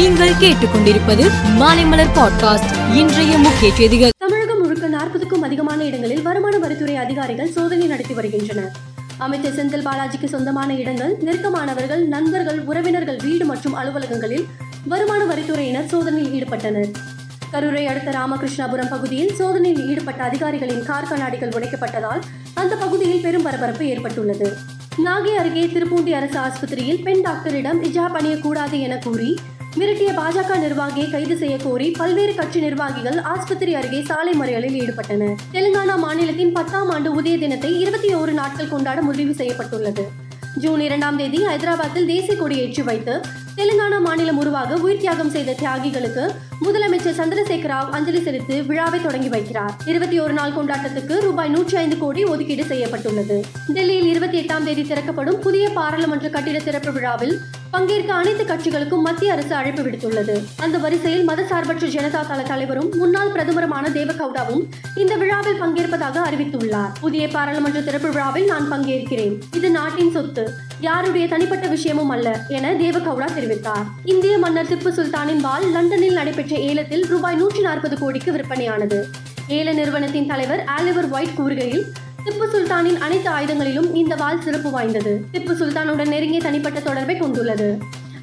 நீங்கள் கேட்டுக்கொண்டிருப்பது மாலைமலர் பாட்காஸ்ட் இன்றைய முக்கிய செய்திகள். தமிழகம் முழுக்க நாற்பதுக்கும் அதிகமான இடங்களில் வருமான வரித்துறை அதிகாரிகள் சோதனை நடத்தி வருகின்றனர். அமைச்சர் செந்தில் பாலாஜிக்கு சொந்தமான இடங்கள் நெருக்கமானவர்கள் நண்பர்கள் உறவினர்கள் வீடு மற்றும் அலுவலகங்களில் வருமான வரித்துறையினர் சோதனையில் ஈடுபட்டனர். கரூரை அடுத்த ராமகிருஷ்ணாபுரம் பகுதியில் சோதனையில் ஈடுபட்ட அதிகாரிகளின் கார் கண்ணாடிகள் உடைக்கப்பட்டதால் அந்த பகுதியில் பெரும் பரபரப்பு ஏற்பட்டுள்ளது. நாகை அருகே திருப்பூண்டி அரசு ஆஸ்பத்திரியில் பெண் டாக்டரிடம் இஜாப் அணியக்கூடாது என கூறி மிரட்டிய பாஜக நிர்வாகியை கைது செய்ய கோரி பல்வேறு கட்சி நிர்வாகிகள் ஆஸ்பத்திரி அருகே சாலை மறியலில் ஈடுபட்டனர். தெலுங்கானா மாநிலத்தின் பத்தாம் ஆண்டு உதய தினத்தை இருபத்தி ஓரு நாட்கள் கொண்டாட முடிவு செய்யப்பட்டுள்ளது. ஜூன் இரண்டாம் தேதி ஹைதராபாத்தில் தேசிய கொடி ஏற்றி வைத்து தெலுங்கானா மாநிலம் உருவாக உயிர் தியாகம் செய்த தியாகிகளுக்கு முதலமைச்சர் சந்திரசேகர ராவ் அஞ்சலி செலுத்தி விழாவை தொடங்கி வைக்கிறார். இருபத்தி ஒரு நாள் கொண்டாட்டத்துக்கு ரூபாய் நூற்றி ஐந்து கோடி ஒதுக்கீடு செய்யப்பட்டுள்ளது. டெல்லியில் இருபத்தி எட்டாம் தேதி திறக்கப்படும் புதிய பாராளுமன்ற கட்டிட திறப்பு விழாவில் பங்கேற்க அனைத்து கட்சிகளுக்கும் மத்திய அரசு அழைப்பு விடுத்துள்ளது. அந்த வரிசையில் மதசார்பற்ற ஜனதா தள தலைவரும் முன்னாள் பிரதமருமான தேவகவுடாவும் இந்த விழாவில் பங்கேற்பதாக அறிவித்துள்ளார். புதிய பாராளுமன்ற திறப்பு விழாவில் நான் பங்கேற்கிறேன். இது நாட்டின் சொத்து. யாருடைய தனிப்பட்ட விஷயமும் அல்ல என தேவகவுடா தெரிவித்தார். இந்திய மன்னர் திப்பு சுல்தானின் பால் லண்டனில் நடைபெற்ற ஏலத்தில் ரூபாய் நூற்றி நாற்பது கோடிக்கு விற்பனையானது. ஏல நிறுவனத்தின் தலைவர் ஆலிவர் ஒயிட் கூறுகையில் திப்பு சுல்தானின் அனைத்து ஆயுதங்களிலும் இந்த வாள் சிறப்பு வாய்ந்தது. திப்பு சுல்தானுடன் நெருங்கிய தனிப்பட்ட தொடர்பை கொண்டுள்ளது.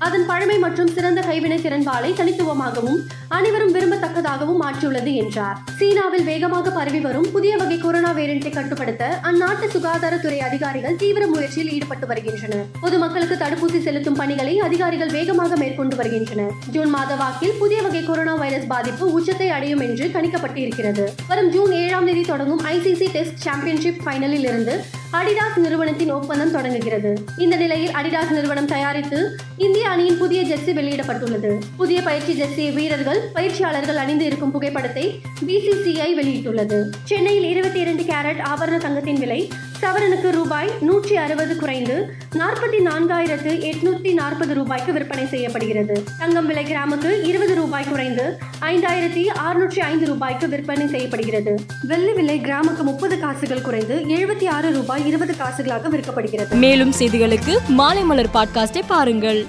அதன் பழமை மற்றும் சிறந்த கைவினை திறன்பாலை தனித்துவமாகவும் அனைவரும் விரும்பத்தக்கதாகவும் மாற்றியுள்ளது என்றார். சீனாவில் வேகமாக பரவி வரும் புதிய வகை கொரோனா வேரியண்டை கட்டுப்படுத்த அந்நாட்டு சுகாதாரத்துறை அதிகாரிகள் தீவிர முயற்சியில் ஈடுபட்டு வருகின்றனர். பொதுமக்களுக்கு தடுப்பூசி செலுத்தும் பணிகளை அதிகாரிகள் வேகமாக மேற்கொண்டு வருகின்றனர். ஜூன் மாத வாக்கில் புதிய வகை கொரோனா வைரஸ் பாதிப்பு உச்சத்தை அடையும் என்று கணிக்கப்பட்டு இருக்கிறது வரும் ஜூன் ஏழாம் தேதி தொடங்கும் ஐசிசி டெஸ்ட் சாம்பியன்ஷிப் ஃபைனலில் இருந்து அடிடாஸ் நிறுவனத்தின் ஒப்பந்தம் தொடங்குகிறது. இந்த நிலையில் அடிடாஸ் நிறுவனம் தயாரித்து இந்திய அணியின் புதிய ஜெர்சி வெளியிடப்பட்டுள்ளது. புதிய பயிற்சி ஜெர்சி வீரர்கள் பயிற்சியாளர்கள் அணிந்து இருக்கும் புகைப்படத்தை பிசிசிஐ வெளியிட்டுள்ளது. சென்னையில் இருபத்தி இரண்டு கேரட் ஆபரண தங்கத்தின் விலை சவரனுக்கு ரூபாய் நூற்றி அறுபது குறைந்து நாற்பத்தி நான்காயிரத்து எட்நூத்தி நாற்பது ரூபாய்க்கு விற்பனை செய்யப்படுகிறது. தங்கம் விலை கிராமுக்கு இருபது ரூபாய் குறைந்து ஐந்தாயிரத்தி அறுநூற்றி ஐந்து ரூபாய்க்கு விற்பனை செய்யப்படுகிறது. வெள்ளி விலை கிராமுக்கு முப்பது காசுகள் குறைந்து எழுபத்தி ஆறு ரூபாய் இருபது காசுகளாக விற்கப்படுகிறது. மேலும் செய்திகளுக்கு மாலைமலர் பாட்காஸ்டை பாருங்கள்.